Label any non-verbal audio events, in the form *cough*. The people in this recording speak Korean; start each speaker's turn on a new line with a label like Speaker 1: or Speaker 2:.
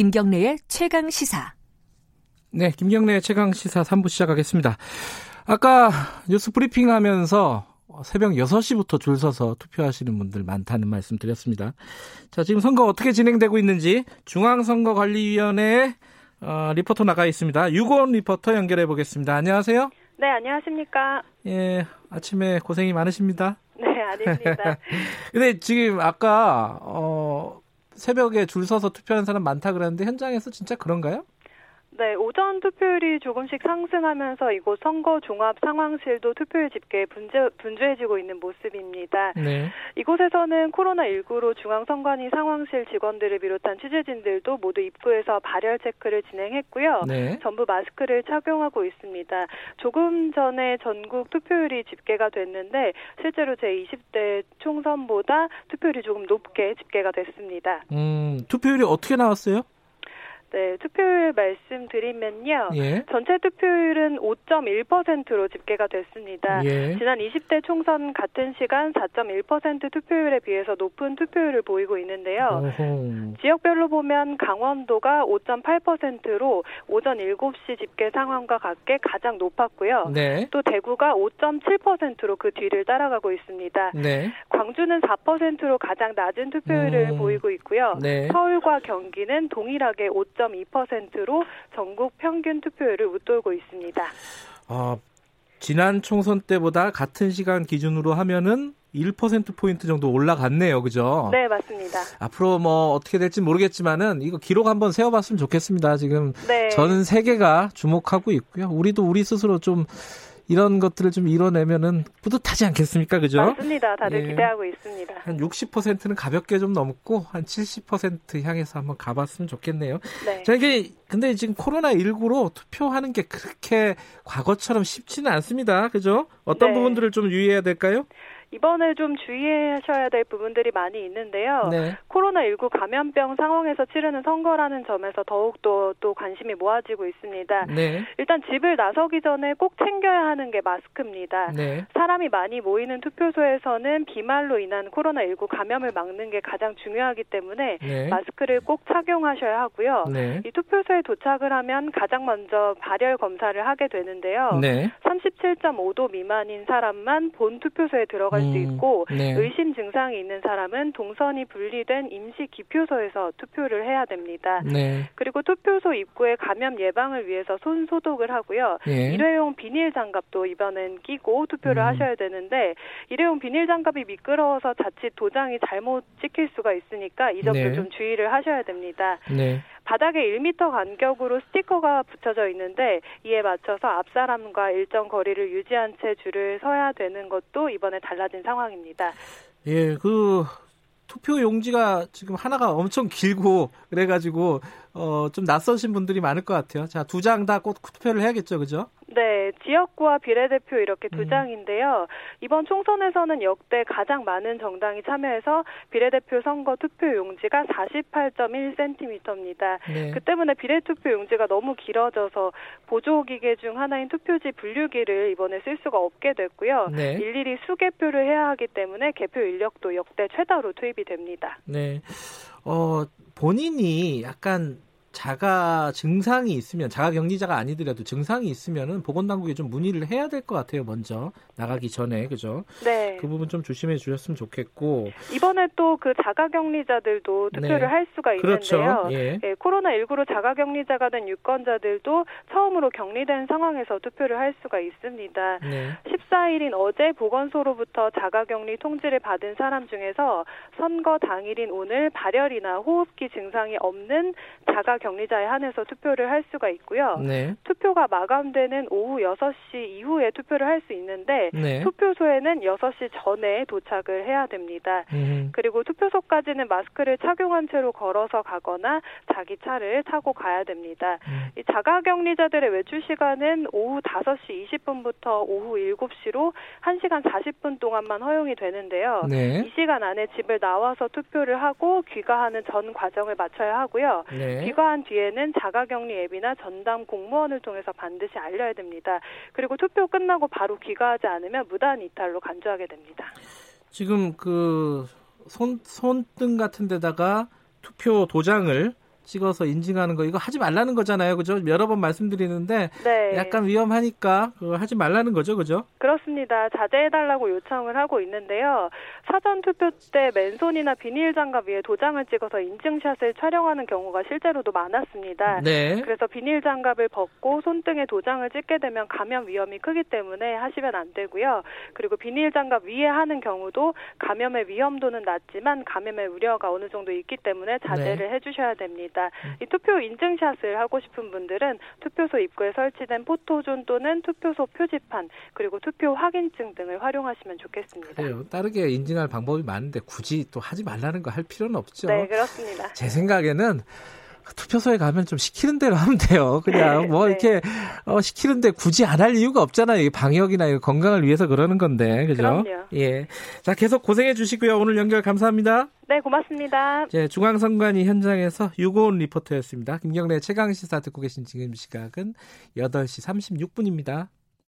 Speaker 1: 김경래의 최강 시사.
Speaker 2: 네, 김경래의 최강 시사 3부 시작하겠습니다. 아까 뉴스 브리핑 하면서 새벽 6시부터 줄 서서 투표하시는 분들 많다는 말씀 드렸습니다. 자, 지금 선거 어떻게 진행되고 있는지 중앙선거관리위원회 어, 리포터 나가 있습니다. 유고원 리포터 연결해 보겠습니다. 안녕하세요.
Speaker 3: 네, 안녕하십니까.
Speaker 2: 예, 아침에 고생이 많으십니다.
Speaker 3: 네, 아닙니다. *laughs*
Speaker 2: 근데 지금 아까 어, 새벽에 줄 서서 투표하는 사람 많다 그랬는데 현장에서 진짜 그런가요?
Speaker 3: 네, 오전 투표율이 조금씩 상승하면서 이곳 선거 종합 상황실도 투표율 집계에 분주, 분주해지고 있는 모습입니다. 네. 이곳에서는 코로나19로 중앙선관위 상황실 직원들을 비롯한 취재진들도 모두 입구에서 발열 체크를 진행했고요. 네. 전부 마스크를 착용하고 있습니다. 조금 전에 전국 투표율이 집계가 됐는데 실제로 제20대 총선보다 투표율이 조금 높게 집계가 됐습니다.
Speaker 2: 음, 투표율이 어떻게 나왔어요?
Speaker 3: 네, 투표율 말씀드리면요. 예. 전체 투표율은 5.1%로 집계가 됐습니다. 예. 지난 20대 총선 같은 시간 4.1% 투표율에 비해서 높은 투표율을 보이고 있는데요. 오호. 지역별로 보면 강원도가 5.8%로 오전 7시 집계 상황과 같게 가장 높았고요. 네. 또 대구가 5.7%로 그 뒤를 따라가고 있습니다. 네. 광주는 4%로 가장 낮은 투표율을 음. 보이고 있고요. 네. 서울과 경기는 동일하게 5 4.2%로 전국 평균 투표율을 웃돌고 있습니다.
Speaker 2: 어, 지난 총선 때보다 같은 시간 기준으로 하면은 1%포인트 정도 올라갔네요. 그죠?
Speaker 3: 네, 맞습니다.
Speaker 2: 앞으로 뭐 어떻게 될지 모르겠지만은 이거 기록 한번 세워봤으면 좋겠습니다. 지금 네. 전 세계가 주목하고 있고요. 우리도 우리 스스로 좀 이런 것들을 좀 이뤄내면은 뿌듯하지 않겠습니까? 그죠?
Speaker 3: 맞습니다. 다들 예. 기대하고 있습니다.
Speaker 2: 한 60%는 가볍게 좀 넘고 한 70% 향해서 한번 가봤으면 좋겠네요. 네. 자, 이게 근데 지금 코로나19로 투표하는 게 그렇게 과거처럼 쉽지는 않습니다. 그죠? 어떤 네. 부분들을 좀 유의해야 될까요?
Speaker 3: 이번에 좀 주의하셔야 될 부분들이 많이 있는데요. 네. 코로나19 감염병 상황에서 치르는 선거라는 점에서 더욱더 또 관심이 모아지고 있습니다. 네. 일단 집을 나서기 전에 꼭 챙겨야 하는 게 마스크입니다. 네. 사람이 많이 모이는 투표소에서는 비말로 인한 코로나19 감염을 막는 게 가장 중요하기 때문에 네. 마스크를 꼭 착용하셔야 하고요. 네. 이 투표소에 도착을 하면 가장 먼저 발열 검사를 하게 되는데요. 37.5도 미만인 사람만 본 투표소에 들어갈 들어갈 음, 수 있고 네. 의심 증상이 있는 사람은 동선이 분리된 임시 기표소에서 투표를 해야 됩니다. 네. 그리고 투표소 입구에 감염 예방을 위해서 손 소독을 하고요. 예. 일회용 비닐 장갑도 이번엔 끼고 투표를 음. 하셔야 되는데 일회용 비닐 장갑이 미끄러워서 자칫 도장이 잘못 찍힐 수가 있으니까 이 점도 네. 좀 주의를 하셔야 됩니다. 네. 바닥에 1m 간격으로 스티커가 붙여져 있는데 이에 맞춰서 앞 사람과 일정 거리를 유지한 채 줄을 서야 되는 것도 이번에 달라진 상황입니다.
Speaker 2: 예, 그 투표 용지가 지금 하나가 엄청 길고 그래가지고 어, 좀 낯서신 분들이 많을 것 같아요. 자, 두 장 다 꼭 투표를 해야겠죠, 그죠?
Speaker 3: 네, 지역구와 비례대표 이렇게 두 음. 장인데요. 이번 총선에서는 역대 가장 많은 정당이 참여해서 비례대표 선거 투표 용지가 48.1cm입니다. 네. 그 때문에 비례투표 용지가 너무 길어져서 보조기계 중 하나인 투표지 분류기를 이번에 쓸 수가 없게 됐고요. 네. 일일이 수개표를 해야 하기 때문에 개표 인력도 역대 최다로 투입이 됩니다.
Speaker 2: 네. 어, 본인이 약간 자가 증상이 있으면 자가 격리자가 아니더라도 증상이 있으면은 보건당국에 좀 문의를 해야 될 것 같아요. 먼저 나가기 전에 그죠? 네. 그 부분 좀 조심해 주셨으면 좋겠고
Speaker 3: 이번에 또 그 자가 격리자들도 투표를 네. 할 수가. 있는데요. 그렇죠. 예. 예, 코로나 19로 자가 격리자가 된 유권자들도 처음으로 격리된 상황에서 투표를 할 수가 있습니다. 네. 14일인 어제 보건소로부터 자가 격리 통지를 받은 사람 중에서 선거 당일인 오늘 발열이나 호흡기 증상이 없는 자가 격리자에 한해서 투표를 할 수가 있고요. 네. 투표가 마감되는 오후 6시 이후에 투표를 할 수 있는데 네. 투표소에는 6시 전에 도착을 해야 됩니다. 음. 그리고 투표소까지는 마스크를 착용한 채로 걸어서 가거나 자기 차를 타고 가야 됩니다. 음. 이 자가 격리자들의 외출 시간은 오후 5시 20분부터 오후 7시로 1시간 40분 동안만 허용이 되는데요. 네. 이 시간 안에 집을 나와서 투표를 하고 귀가하는 전 과정을 마쳐야 하고요. 네. 귀가 투표한 뒤에는 자가격리 앱이나 전담 공무원을 통해서 반드시 알려야 됩니다. 그리고 투표 끝나고 바로 귀가하지 않으면 무단 이탈로 간주하게 됩니다.
Speaker 2: 지금 그 손, 손등 같은 데다가 투표 도장을 찍어서 인증하는 거 이거 하지 말라는 거잖아요. 그죠? 여러 번 말씀드리는데 네. 약간 위험하니까 그거 하지 말라는 거죠. 그죠?
Speaker 3: 그렇습니다. 자제해달라고 요청을 하고 있는데요. 사전 투표 때 맨손이나 비닐 장갑 위에 도장을 찍어서 인증샷을 촬영하는 경우가 실제로도 많았습니다. 네. 그래서 비닐 장갑을 벗고 손등에 도장을 찍게 되면 감염 위험이 크기 때문에 하시면 안 되고요. 그리고 비닐 장갑 위에 하는 경우도 감염의 위험도는 낮지만 감염의 우려가 어느 정도 있기 때문에 자제를 네. 해주셔야 됩니다. 음. 이 투표 인증샷을 하고 싶은 분들은 투표소 입구에 설치된 포토존 또는 투표소 표지판 그리고 투표 확인증 등을 활용하시면 좋겠습니다.
Speaker 2: 그래요. 다르게 인증할 방법이 많은데 굳이 또 하지 말라는 거 할 필요는 없죠.
Speaker 3: 네, 그렇습니다.
Speaker 2: 제 생각에는 투표소에 가면 좀 시키는 대로 하면 돼요. 그냥 뭐 *laughs* 네. 이렇게 어, 시키는데 굳이 안 할 이유가 없잖아요. 방역이나 건강을 위해서 그러는 건데, 그죠?
Speaker 3: 그럼요.
Speaker 2: 예. 자, 계속 고생해 주시고요. 오늘 연결 감사합니다.
Speaker 3: 네, 고맙습니다.
Speaker 2: 예, 중앙선관위 현장에서 유고온 리포터였습니다. 김경래 최강 시사 듣고 계신 지금 시각은 8시 36분입니다.